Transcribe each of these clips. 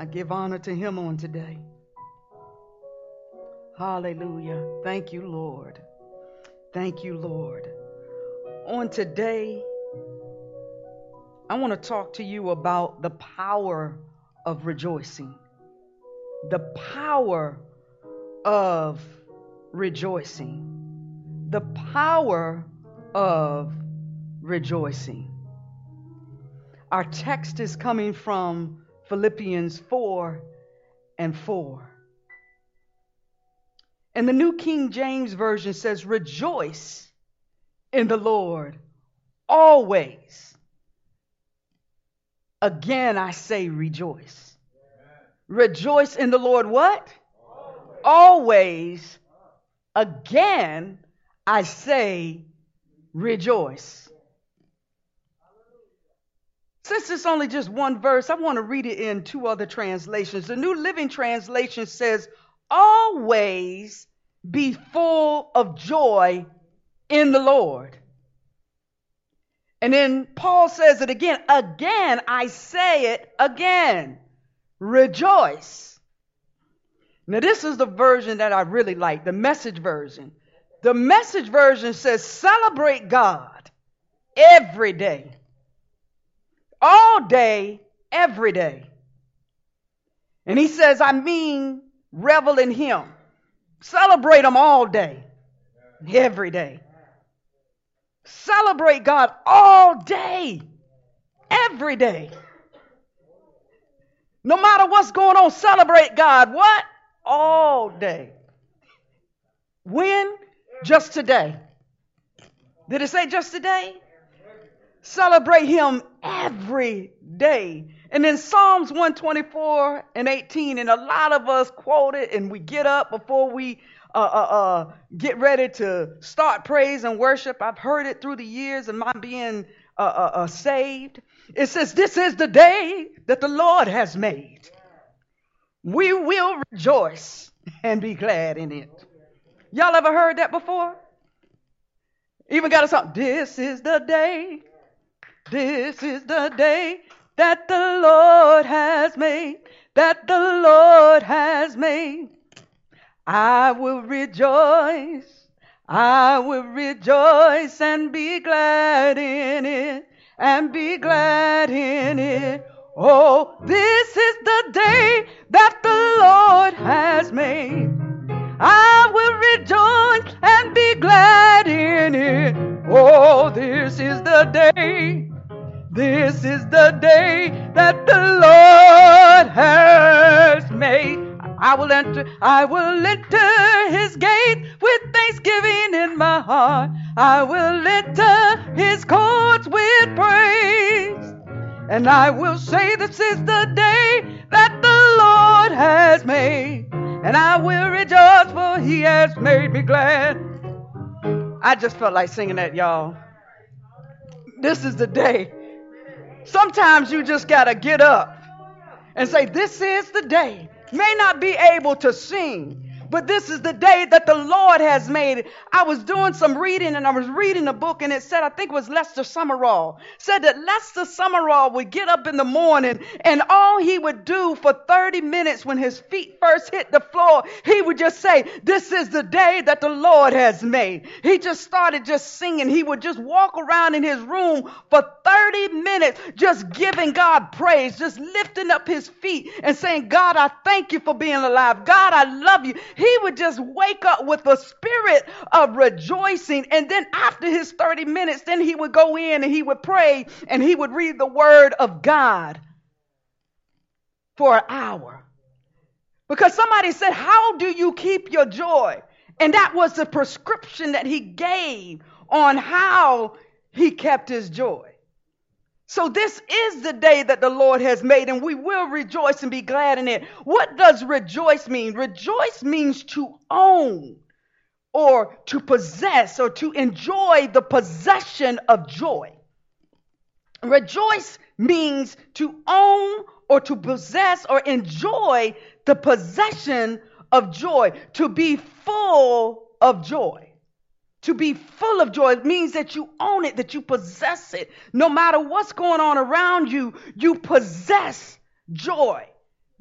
I give honor to him on today. Hallelujah. Thank you, Lord. Thank you, Lord. On today, I want to talk to you about the power of rejoicing. The power of rejoicing. The power of rejoicing. Our text is coming from Philippians 4 and 4. And the New King James Version says, Rejoice in the Lord always. Again, I say rejoice. Rejoice in the Lord what? Always. always. Again, I say rejoice. Since it's only just one verse, I want to read it in two other translations. The New Living Translation says, Always be full of joy in the Lord. And then Paul says it again. Again, I say it again. Rejoice. Now, this is the version that I really like, the message version. The message version says, celebrate God every day, all day, every day. And he says, I mean, revel in Him. Celebrate Him all day, every day. Celebrate God all day, every day. No matter what's going on, celebrate God. What? All day. When? Just today. Did it say just today? Celebrate Him every day. And then Psalms 124 and 18, and a lot of us quote it, and we get up before we uh, uh, uh, get ready to start praise and worship. I've heard it through the years and my being uh, uh, uh, saved. It says, This is the day that the Lord has made. We will rejoice and be glad in it. Y'all ever heard that before? Even got a song. This is the day. This is the day that the Lord has made. That the Lord has made. I will rejoice. I will rejoice and be glad in it. And be glad in it. Oh, this is the day that the Lord has made. I will rejoice and be glad in it. Oh, this is the day. This is the day that the Lord has made. I will enter, I will enter his gate with thanksgiving in my heart. I will enter his courts with praise. And I will say, This is the day that the Lord has made. And I will rejoice, for he has made me glad. I just felt like singing that, y'all. This is the day. Sometimes you just got to get up and say, This is the day. May not be able to sing, but this is the day that the Lord has made. I was doing some reading and I was reading a book and it said, I think it was Lester Sumrall, said that Lester Sumrall would get up in the morning and all he would do for 30 minutes when his feet first hit the floor, he would just say, This is the day that the Lord has made. He just started just singing. He would just walk around in his room for 30 minutes, just giving God praise, just lifting up his feet and saying, God, I thank you for being alive. God, I love you he would just wake up with a spirit of rejoicing. And then after his 30 minutes, then he would go in and he would pray and he would read the word of God for an hour. Because somebody said, How do you keep your joy? And that was the prescription that he gave on how he kept his joy. So this is the day that the Lord has made, and we will rejoice and be glad in it. What does rejoice mean? Rejoice means to own or to possess or to enjoy the possession of joy. Rejoice means to own or to possess or enjoy the possession of joy, to be full of joy. To be full of joy means that you own it, that you possess it. No matter what's going on around you, you possess joy.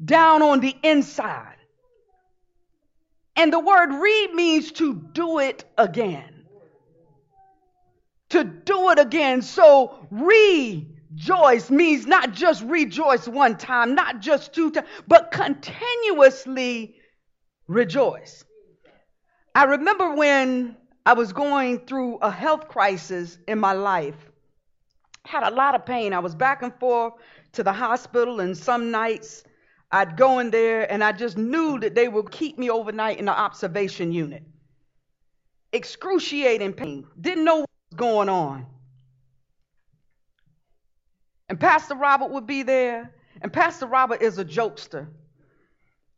down on the inside. And the word re means to do it again. To do it again. So rejoice means not just rejoice one time, not just two times, but continuously rejoice. I remember when I was going through a health crisis in my life. Had a lot of pain. I was back and forth to the hospital, and some nights I'd go in there and I just knew that they would keep me overnight in the observation unit. Excruciating pain. Didn't know what was going on. And Pastor Robert would be there, and Pastor Robert is a jokester.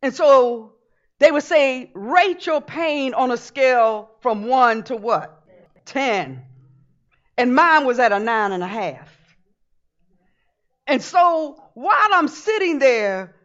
And so they would say, rate your pain on a scale from one to what? Ten. And mine was at a nine and a half. And so while I'm sitting there,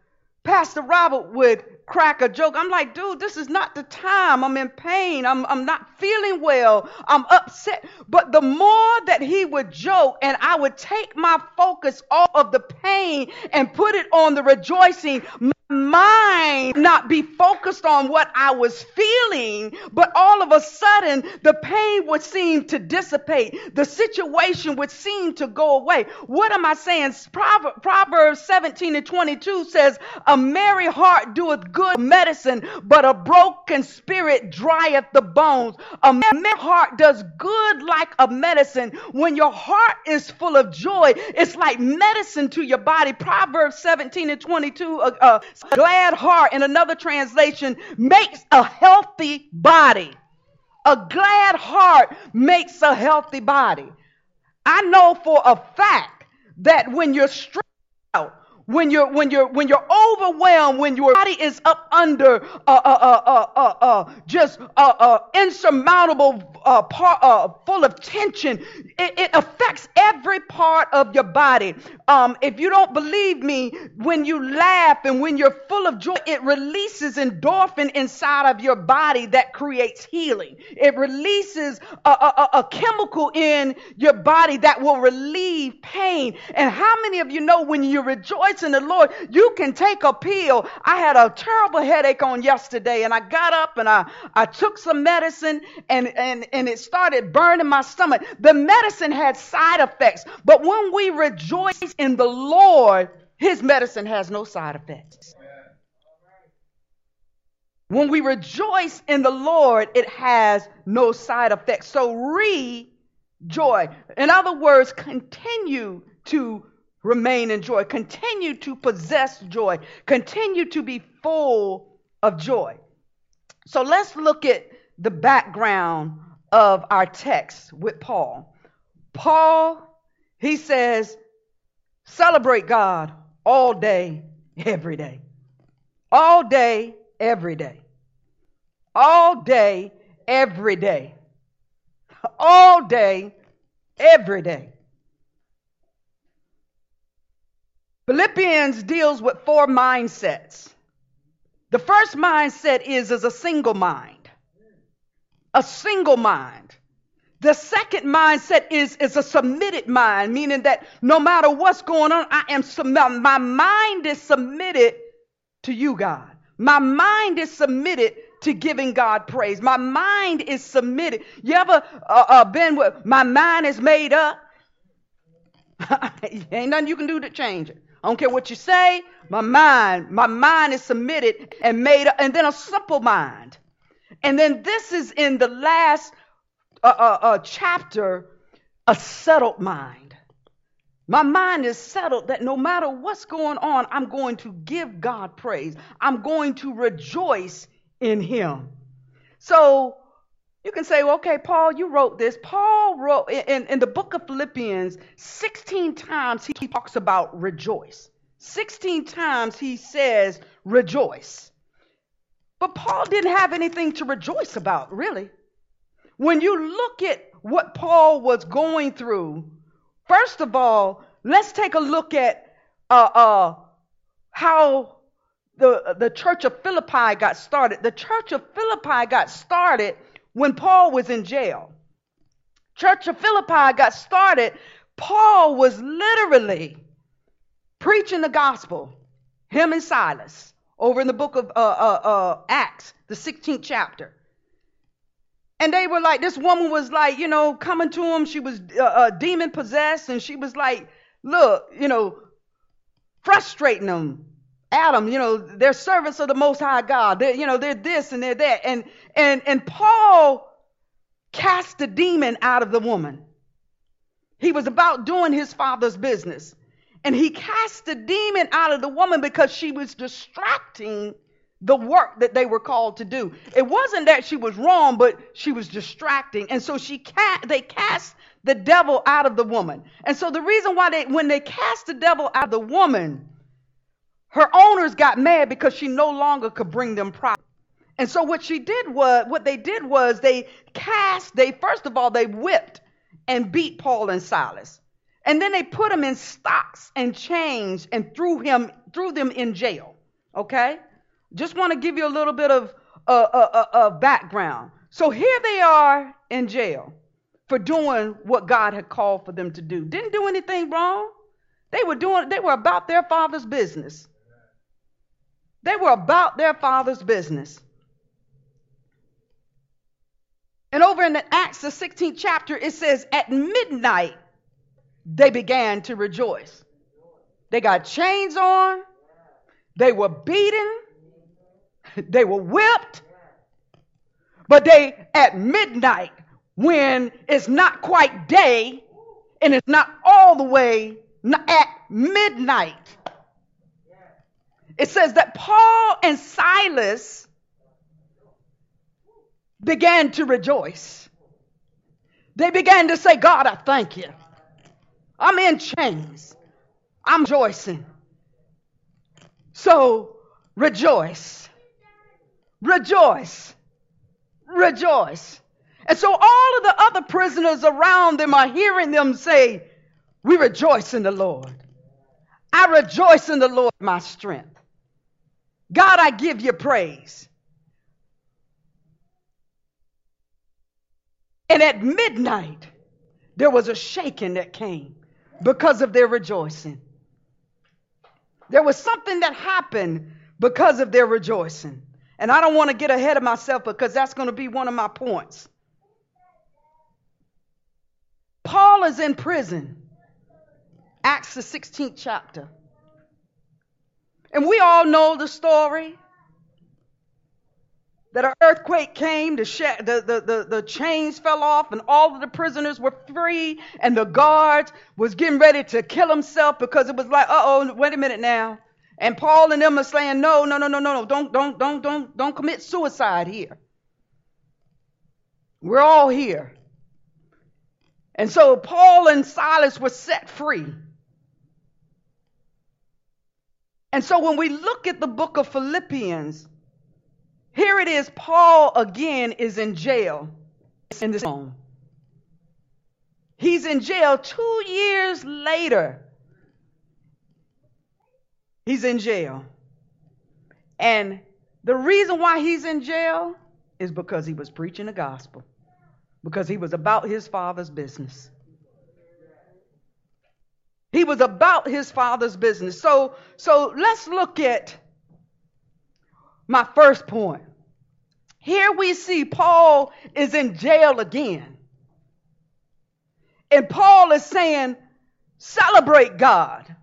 Pastor Robert would crack a joke. I'm like, dude, this is not the time. I'm in pain. I'm, I'm not feeling well. I'm upset. But the more that he would joke and I would take my focus off of the pain and put it on the rejoicing, my mind not be focused on what I was feeling, but all of a sudden the pain would seem to dissipate. The situation would seem to go away. What am I saying? Proverbs 17 and 22 says, A merry heart doeth good medicine, but a broken spirit drieth the bones. A merry heart does good like a medicine. When your heart is full of joy, it's like medicine to your body. Proverbs 17 and 22 uh, uh, a glad heart, in another translation, makes a healthy body. A glad heart makes a healthy body. I know for a fact that when you're stressed out, when you're when you're when you're overwhelmed, when your body is up under uh, uh, uh, uh, uh, uh just uh, uh, insurmountable uh, part, uh, full of tension, it, it affects every part of your body. Um, if you don't believe me, when you laugh and when you're full of joy, it releases endorphin inside of your body that creates healing. It releases a, a, a chemical in your body that will relieve pain. And how many of you know when you rejoice? In the Lord, you can take a pill. I had a terrible headache on yesterday and I got up and I, I took some medicine and, and, and it started burning my stomach. The medicine had side effects, but when we rejoice in the Lord, his medicine has no side effects. When we rejoice in the Lord, it has no side effects. So rejoice. In other words, continue to remain in joy. Continue to possess joy. Continue to be full of joy. So let's look at the background of our text with Paul. Paul, he says, celebrate God all day, every day. All day, every day. All day, every day. All day, every day. Philippians deals with four mindsets. The first mindset is as a single mind. A single mind. The second mindset is, is a submitted mind, meaning that no matter what's going on, I am my mind is submitted to you, God. My mind is submitted to giving God praise. My mind is submitted. You ever uh, uh, been with my mind is made up? Ain't nothing you can do to change it. I don't care what you say. My mind, my mind is submitted and made and then a simple mind. And then this is in the last uh, uh, uh, chapter, a settled mind. My mind is settled that no matter what's going on, I'm going to give God praise. I'm going to rejoice in Him. So you can say, well, okay, Paul, you wrote this. Paul wrote in, in the book of Philippians, 16 times he talks about rejoice. 16 times he says rejoice. But Paul didn't have anything to rejoice about, really. When you look at what Paul was going through, first of all, let's take a look at uh, uh, how the, the church of Philippi got started. The church of Philippi got started when Paul was in jail. Church of Philippi got started. Paul was literally preaching the gospel him and Silas, over in the book of uh, uh, uh, Acts, the 16th chapter. And they were like, this woman was like, you know, coming to him. She was uh, uh, demon possessed, and she was like, look, you know, frustrating them. Adam, you know, they're servants of the Most High God. They're, you know, they're this and they're that. And and and Paul cast the demon out of the woman. He was about doing his father's business. And he cast the demon out of the woman because she was distracting the work that they were called to do. It wasn't that she was wrong, but she was distracting. And so she ca- they cast the devil out of the woman. And so the reason why they when they cast the devil out of the woman, her owners got mad because she no longer could bring them profit. And so what she did was what they did was they cast, they first of all they whipped and beat Paul and Silas. And then they put them in stocks and chains and threw him threw them in jail. Okay? Just want to give you a little bit of uh, uh, uh, uh, background. So here they are in jail for doing what God had called for them to do. Didn't do anything wrong. They were doing. They were about their father's business. They were about their father's business. And over in Acts, the 16th chapter, it says, At midnight, they began to rejoice. They got chains on, they were beaten, they were whipped, but they, at midnight, when it's not quite day and it's not all the way at midnight, it says that Paul and Silas began to rejoice. They began to say, God, I thank you. I'm in chains. I'm rejoicing. So rejoice. Rejoice. Rejoice. And so all of the other prisoners around them are hearing them say, We rejoice in the Lord. I rejoice in the Lord, my strength. God, I give you praise. And at midnight, there was a shaking that came because of their rejoicing. There was something that happened because of their rejoicing. And I don't want to get ahead of myself because that's going to be one of my points. Paul is in prison, Acts the 16th chapter. And we all know the story that an earthquake came, the, sh- the, the, the, the chains fell off, and all of the prisoners were free, and the guard was getting ready to kill himself because it was like, uh oh, wait a minute now. And Paul and them are saying, no, no, no, no, no, no, don't, don't, don't, don't, don't commit suicide here. We're all here. And so Paul and Silas were set free. And so when we look at the book of Philippians, here it is, Paul again is in jail in this home. He's in jail two years later. He's in jail. And the reason why he's in jail is because he was preaching the gospel, because he was about his father's business. He was about his father's business. So, so let's look at my first point. Here we see Paul is in jail again. And Paul is saying, celebrate God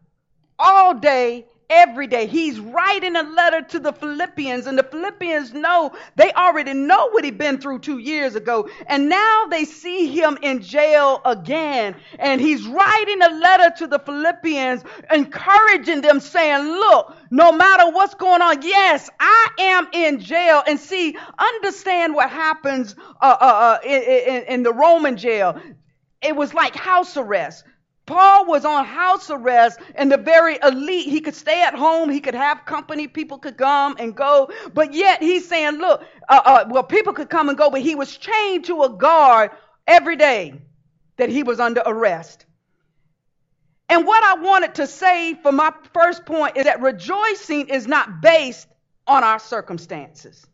all day, every day. He's writing a letter to the Philippians, and the Philippians know they already know what he'd been through two years ago. And now they see him in jail again. And he's writing a letter to the Philippians, encouraging them, saying, Look, no matter what's going on, yes, I am in jail. And see, understand what happens uh, uh, uh, in, in, in the Roman jail. It was like house arrest. Paul was on house arrest and the very elite. He could stay at home. He could have company. People could come and go. But yet he's saying, look, uh, uh, well, people could come and go, but he was chained to a guard every day that he was under arrest. And what I wanted to say for my first point is that rejoicing is not based on our circumstances.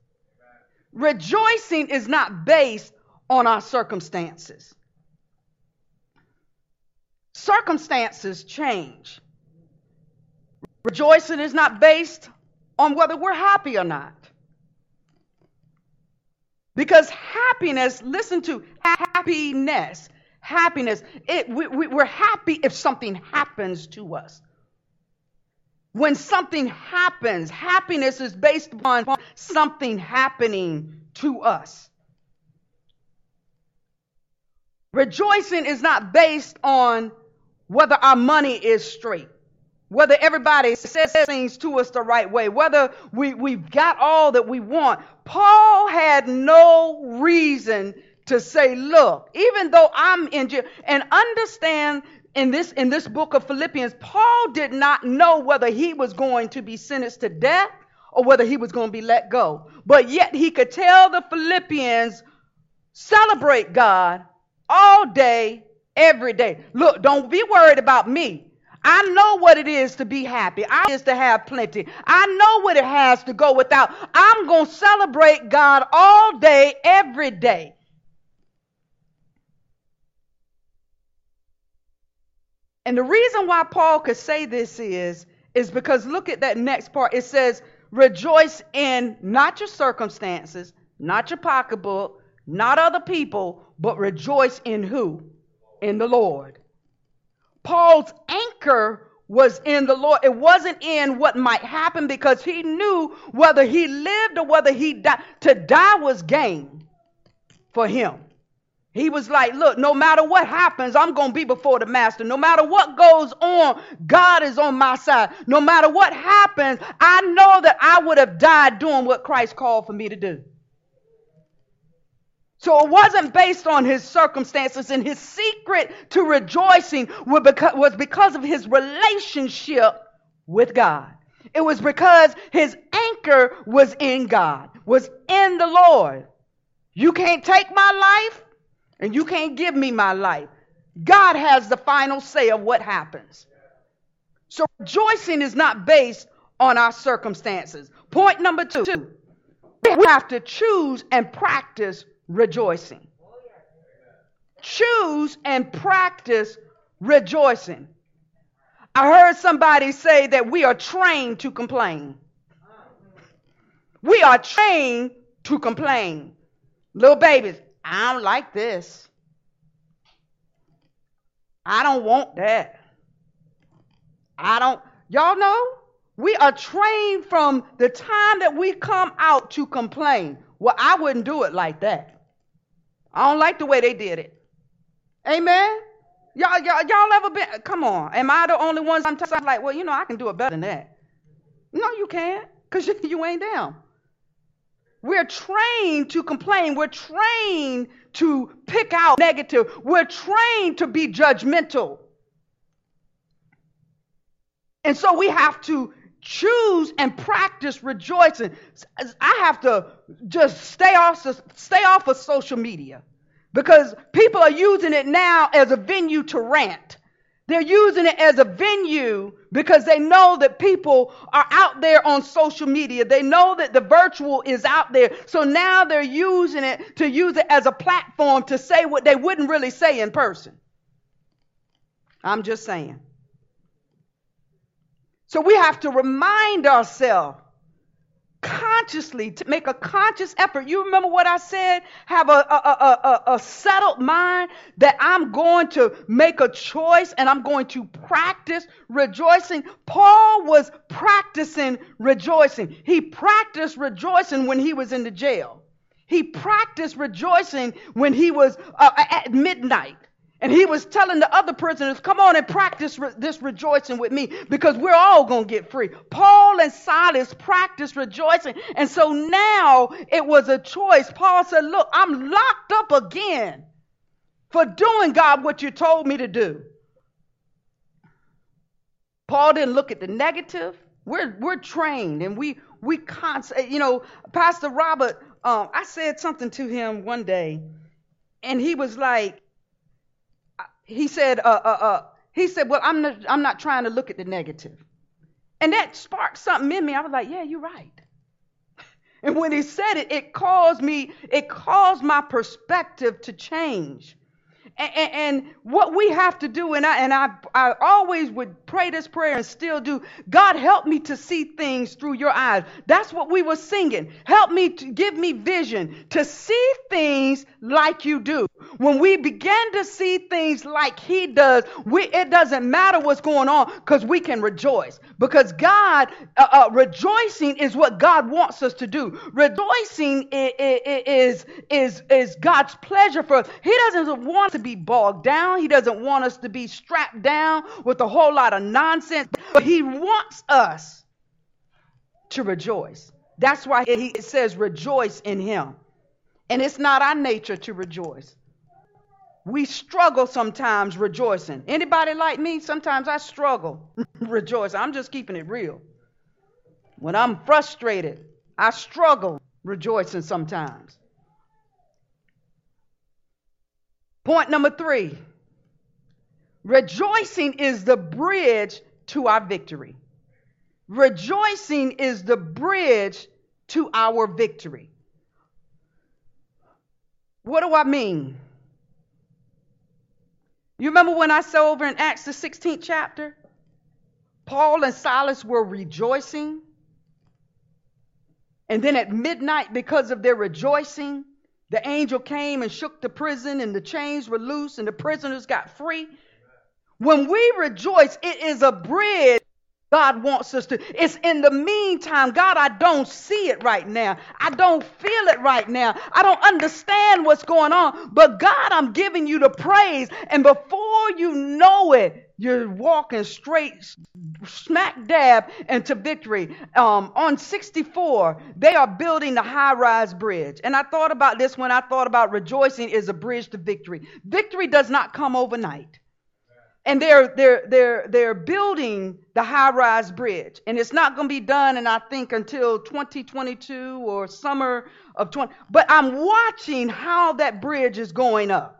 Rejoicing is not based on our circumstances. Circumstances change. Rejoicing is not based on whether we're happy or not. Because happiness, listen to happiness, happiness, it, we, we, we're happy if something happens to us. When something happens, happiness is based upon something happening to us. Rejoicing is not based on whether our money is straight, whether everybody says things to us the right way, whether we, we've got all that we want. Paul had no reason to say, look, even though I'm in jail, and understand in this in this book of Philippians, Paul did not know whether he was going to be sentenced to death or whether he was going to be let go. But yet he could tell the Philippians, celebrate God all day, every day. Look, don't be worried about me. I know what it is to be happy. I is to have plenty. I know what it has to go without. I'm going to celebrate God all day, every day. And the reason why Paul could say this is, is because look at that next part. It says, rejoice in not your circumstances, not your pocketbook, not other people, but rejoice in who? In the Lord. Paul's anchor was in the Lord. It wasn't in what might happen because he knew whether he lived or whether he died. To die was gain for him. He was like, Look, no matter what happens, I'm going to be before the master. No matter what goes on, God is on my side. No matter what happens, I know that I would have died doing what Christ called for me to do. So it wasn't based on his circumstances, and his secret to rejoicing was because of his relationship with God. It was because his anchor was in God, was in the Lord. You can't take my life, and you can't give me my life. God has the final say of what happens. So rejoicing is not based on our circumstances. Point number two we have to choose and practice rejoicing. Choose and practice rejoicing. I heard somebody say that we are trained to complain. We are trained to complain. Little babies, I don't like this. I don't want that. I don't, y'all know? We are trained from the time that we come out to complain. Well, I wouldn't do it like that. I don't like the way they did it. Amen. Y'all, y'all, y'all ever been? Come on. Am I the only one? Sometimes I'm like, well, you know, I can do it better than that. No, you can't, cause you, you ain't them. We're trained to complain. We're trained to pick out negative. We're trained to be judgmental. And so we have to choose and practice rejoicing. I have to just stay off stay off of social media because people are using it now as a venue to rant. They're using it as a venue because they know that people are out there on social media. They know that the virtual is out there. So now they're using it to use it as a platform to say what they wouldn't really say in person. I'm just saying. So we have to remind ourselves consciously to make a conscious effort. You remember what I said? Have a, a, a, a, settled mind that I'm going to make a choice and I'm going to practice rejoicing. Paul was practicing rejoicing. He practiced rejoicing when he was in the jail. He practiced rejoicing when he was uh, at midnight. And he was telling the other prisoners, come on and practice re- this rejoicing with me because we're all going to get free. Paul and Silas practiced rejoicing. And so now it was a choice. Paul said, look, I'm locked up again for doing, God, what you told me to do. Paul didn't look at the negative. We're, we're trained and we, we constantly, you know, Pastor Robert, um, I said something to him one day and he was like, he said, uh, uh, uh, he said, well, I'm not, I'm not trying to look at the negative. And that sparked something in me. I was like, yeah, you're right. And when he said it, it caused me, it caused my perspective to change. And, and, what we have to do, and I and I I always would pray this prayer and still do. God help me to see things through your eyes. That's what we were singing. Help me to give me vision to see things like you do. When we begin to see things like He does, we it doesn't matter what's going on because we can rejoice because God uh, uh, rejoicing is what God wants us to do. Rejoicing is is is, is God's pleasure for us. He doesn't want to be be bogged down. He doesn't want us to be strapped down with a whole lot of nonsense. But he wants us to rejoice. That's why He says rejoice in him. And it's not our nature to rejoice. We struggle sometimes rejoicing. Anybody like me? Sometimes I struggle rejoicing. I'm just keeping it real. When I'm frustrated, I struggle rejoicing sometimes. Point number three rejoicing is the bridge to our victory. Rejoicing is the bridge to our victory. What do I mean? You remember when I said over in Acts, the 16th chapter? Paul and Silas were rejoicing. And then at midnight, because of their rejoicing, the angel came and shook the prison, and the chains were loose, and the prisoners got free. When we rejoice, it is a bridge God wants us to. It's in the meantime, God, I don't see it right now. I don't feel it right now. I don't understand what's going on. But God, I'm giving you the praise. And before you know it, you're walking straight, smack dab into victory. Um, on 64, they are building the high rise bridge. And I thought about this when I thought about rejoicing is a bridge to victory. Victory does not come overnight and they're they're they're they're building the high rise bridge and it's not going to be done and i think until 2022 or summer of 20 but i'm watching how that bridge is going up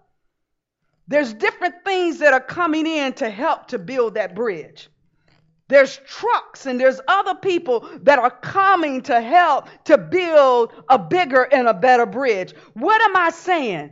there's different things that are coming in to help to build that bridge. There's trucks and there's other people that are coming to help to build a bigger and a better bridge. What am i saying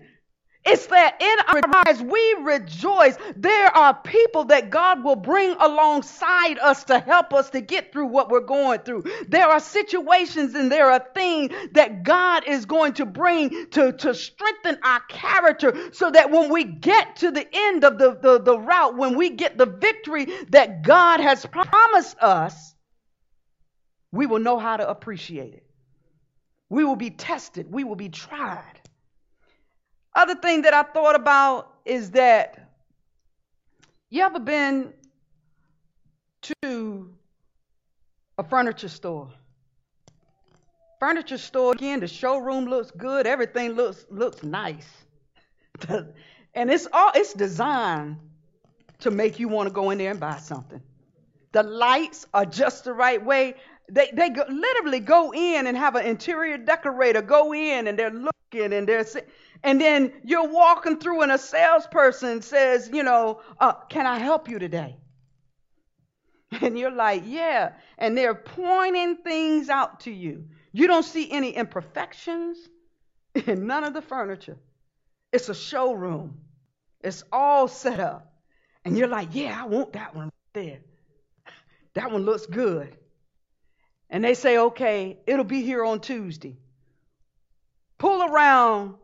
it's that in our lives we rejoice. There are people that God will bring alongside us to help us to get through what we're going through. There are situations and there are things that God is going to bring to, to strengthen our character so that when we get to the end of the, the, the route, when we get the victory that God has promised us, we will know how to appreciate it. We will be tested, we will be tried. Other thing that I thought about is that you ever been to a furniture store? Furniture store again, the showroom looks good, everything looks looks nice. and it's all it's designed to make you want to go in there and buy something. The lights are just the right way. They they go, literally go in and have an interior decorator go in and they're looking and they're and then you're walking through and a salesperson says, you know, uh, can I help you today? And you're like, yeah. And they're pointing things out to you. You don't see any imperfections in none of the furniture. It's a showroom. It's all set up. And you're like, yeah, I want that one right there. That one looks good. And they say, okay, it'll be here on Tuesday. Pull around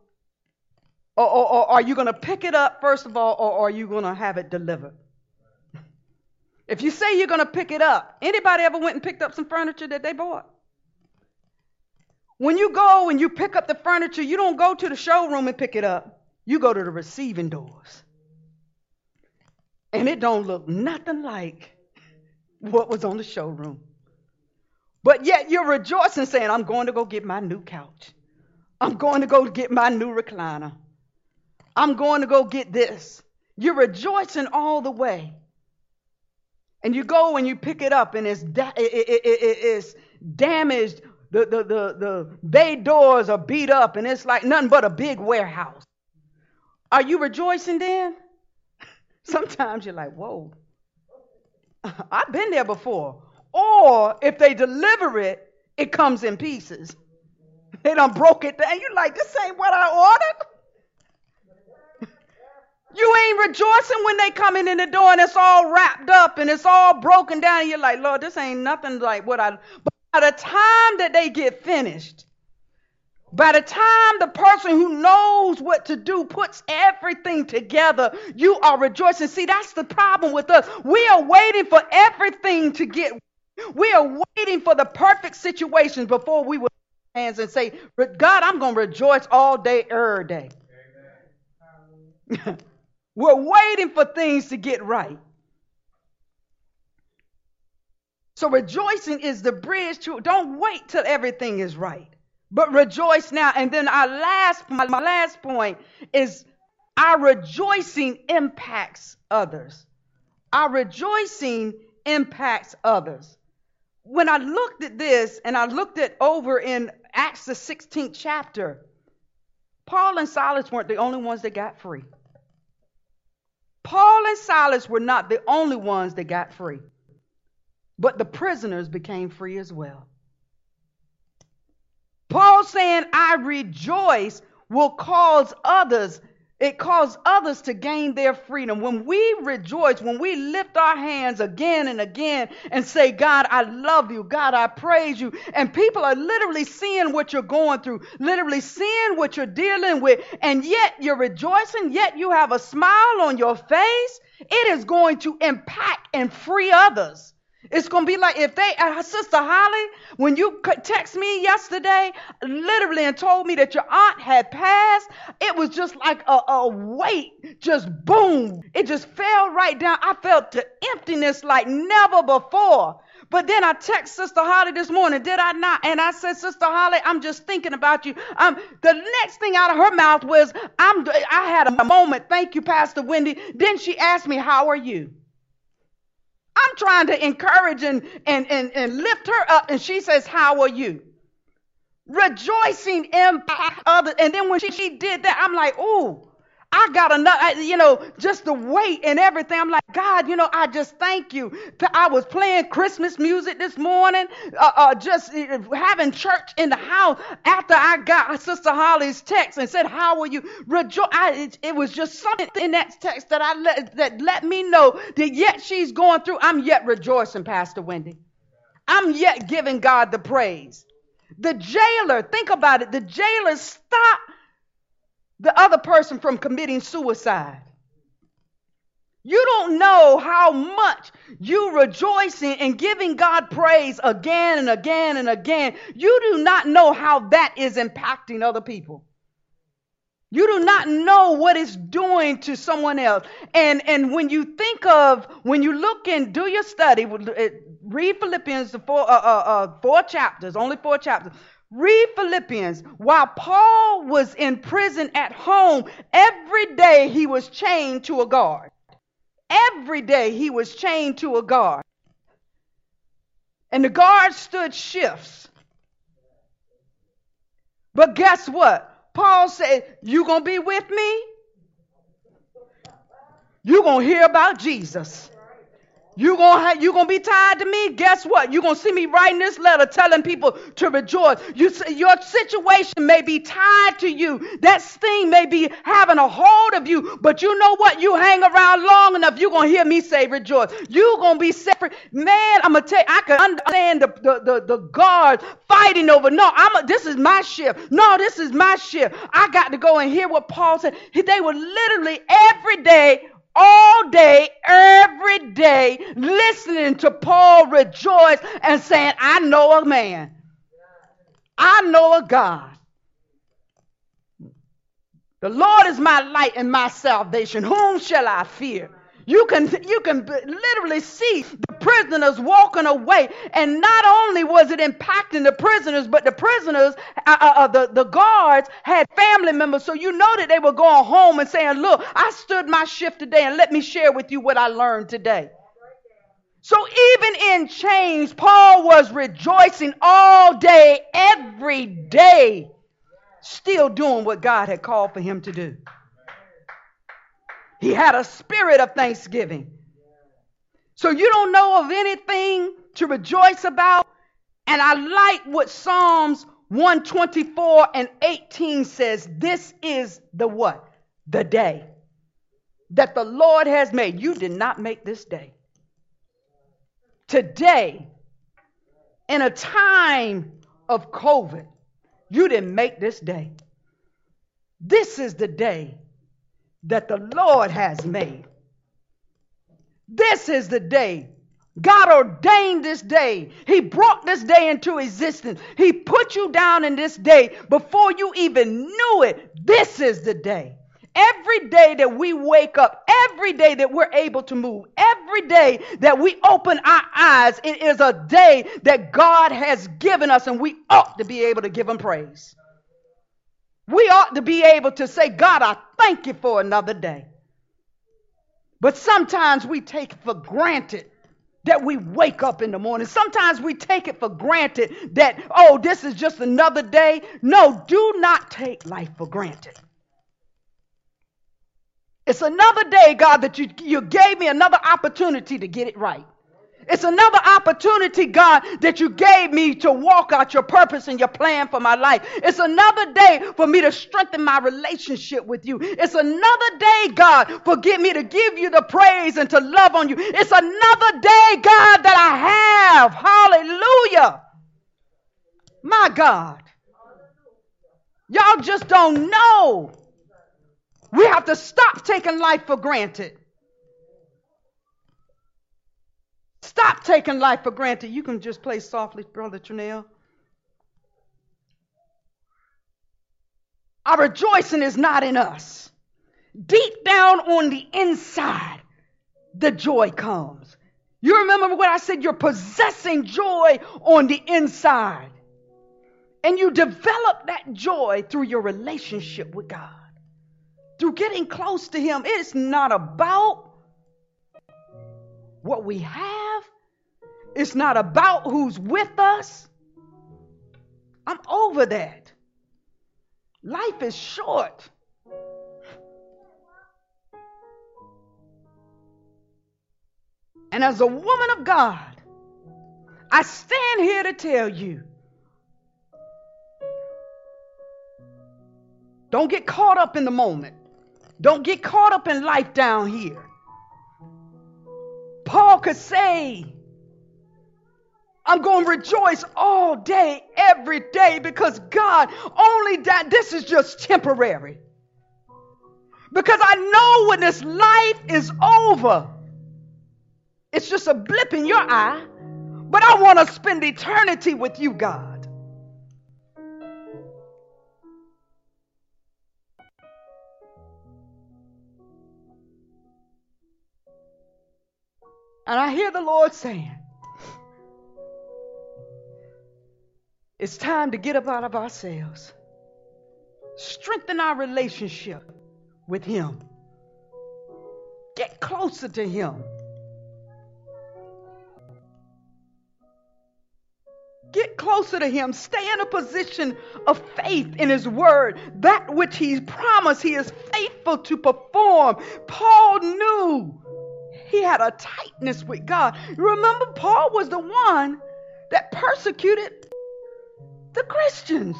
or, or, or are you going to pick it up, first of all, or are you going to have it delivered? If you say you're going to pick it up, anybody ever went and picked up some furniture that they bought? When you go and you pick up the furniture, you don't go to the showroom and pick it up. You go to the receiving doors. And it don't look nothing like what was on the showroom. But yet you're rejoicing saying, I'm going to go get my new couch. I'm going to go get my new recliner. I'm going to go get this. You're rejoicing all the way. And you go and you pick it up and it's, da- it, it, it, it's damaged. The, the, the, the bay doors are beat up and it's like nothing but a big warehouse. Are you rejoicing then? Sometimes you're like, whoa, I've been there before. Or if they deliver it, it comes in pieces. They done broke it down. You're like, this ain't what I ordered. You ain't rejoicing when they coming in the door and it's all wrapped up and it's all broken down. And you're like, Lord, this ain't nothing like what I. But by the time that they get finished, by the time the person who knows what to do puts everything together, you are rejoicing. See, that's the problem with us. We are waiting for everything to get. We are waiting for the perfect situations before we will hands and say, God, I'm going to rejoice all day, every day. We're waiting for things to get right. So rejoicing is the bridge to don't wait till everything is right. But rejoice now. And then our last my, my last point is our rejoicing impacts others. Our rejoicing impacts others. When I looked at this and I looked at over in Acts the 16th chapter, Paul and Silas weren't the only ones that got free. Paul and Silas were not the only ones that got free, but the prisoners became free as well. Paul saying, I rejoice will cause others it caused others to gain their freedom. When we rejoice, when we lift our hands again and again and say, God, I love you. God, I praise you. And people are literally seeing what you're going through, literally seeing what you're dealing with. And yet you're rejoicing, yet you have a smile on your face. It is going to impact and free others. It's going to be like if they, uh, Sister Holly, when you text me yesterday, literally and told me that your aunt had passed, it was just like a, a weight, just boom. It just fell right down. I felt the emptiness like never before. But then I text Sister Holly this morning, did I not? And I said, Sister Holly, I'm just thinking about you. Um, the next thing out of her mouth was, I'm. I had a moment. Thank you, Pastor Wendy. Then she asked me, How are you? I'm trying to encourage and, and, and, and lift her up. And she says, How are you? Rejoicing in others. And then when she, she did that, I'm like, Ooh, I got enough, you know, just the weight and everything. I'm like, God, you know, I just thank you. I was playing Christmas music this morning, uh, uh, just uh, having church in the house after I got Sister Holly's text and said, How are you? Rejoice. It, it, was just something in that text that I let, that let me know that yet she's going through. I'm yet rejoicing, Pastor Wendy. I'm yet giving God the praise. The jailer, think about it. The jailer stopped the other person from committing suicide. You don't know how much you rejoicing and giving God praise again and again and again. You do not know how that is impacting other people. You do not know what it's doing to someone else. And, and when you think of, when you look and do your study, read Philippians, the four, uh, uh, uh, four chapters, only four chapters. Read Philippians. While Paul was in prison at home, every day he was chained to a guard. Every day he was chained to a guard. And the guard stood shifts. But guess what? Paul said, You gonna be with me? You're gonna hear about Jesus. You gonna you gonna be tied to me? Guess what? You're gonna see me writing this letter, telling people to rejoice. You, your situation may be tied to you. That sting may be having a hold of you. But you know what? You hang around long enough, you're gonna hear me say rejoice. You're gonna be separate, man. I'm gonna tell you, I can understand the the the, the guards fighting over. No, I'm. A, this is my shift. No, this is my shift. I got to go and hear what Paul said. They were literally every day all day, every day, listening to Paul rejoice and saying, I know a man. I know a God. The Lord is my light and my salvation. Whom shall I fear? You can, you can literally see the prisoners walking away. And not only was it impacting the prisoners, but the prisoners, uh, uh, uh, the, the guards had family members. So you know that they were going home and saying, Look, I stood my shift today and let me share with you what I learned today. So even in chains, Paul was rejoicing all day, every day, still doing what God had called for him to do. He had a spirit of thanksgiving. So you don't know of anything to rejoice about. And I like what Psalms 124 and 18 says. This is the what? The day. that the Lord has made. You did not make this day. Today, in a time of COVID, you didn't make this day. This is the day that the Lord has made. This is the day. God ordained this day. He brought this day into existence. He put you down in this day before you even knew it. This is the day. Every day that we wake up, every day that we're able to move, every day that we open our eyes, it is a day that God has given us, and we ought to be able to give Him praise. We ought to be able to say, God, I thank you for another day. But sometimes we take for granted that we wake up in the morning. Sometimes we take it for granted that, oh, this is just another day. No, do not take life for granted. It's another day, God, that you, you gave me another opportunity to get it right. It's another opportunity, God, that you gave me to walk out your purpose and your plan for my life. It's another day for me to strengthen my relationship with you. It's another day, God, for get me to give you the praise and to love on you. It's another day, God, that I have. Hallelujah. My God. Y'all just don't know we have to stop taking life for granted. Stop taking life for granted. You can just play softly, Brother Trinell. Our rejoicing is not in us. Deep down on the inside, the joy comes. You remember what I said? You're possessing joy on the inside. And you develop that joy through your relationship with God through getting close to Him. It's not about what we have, it's not about who's with us. I'm over that. Life is short. And as a woman of God, I stand here to tell you don't get caught up in the moment. Don't get caught up in life down here. Paul could say, I'm going to rejoice all day, every day, because God, only that this is just temporary. Because I know when this life is over, it's just a blip in your eye, but I want to spend eternity with you, God. And I hear the Lord saying, It's time to get up out of ourselves, strengthen our relationship with Him, get closer to Him. Get closer to Him. Stay in a position of faith in His Word. That which He's promised, He is faithful to perform. Paul knew he had a tightness with God. You remember, Paul was the one that persecuted the Christians.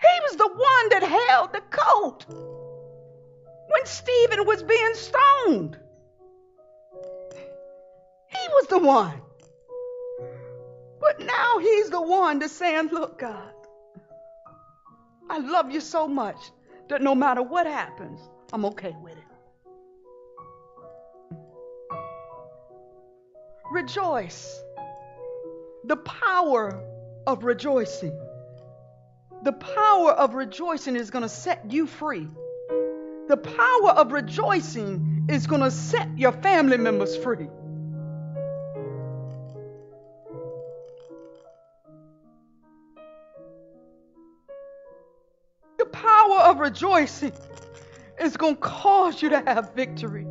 He was the one that held the coat when Stephen was being stoned. He was the one. But now he's the one that's saying, Look, God, I love you so much that no matter what happens, I'm okay with it. Rejoice. The power of rejoicing. The power of rejoicing is going to set you free. The power of rejoicing is going to set your family members free. The power of rejoicing is going to cause you to have victory.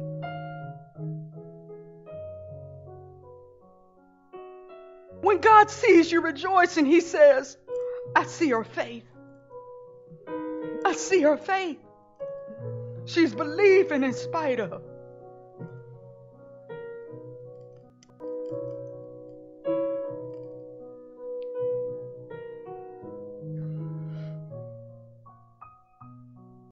When God sees you rejoicing, He says, I see her faith. I see her faith. She's believing in spite of.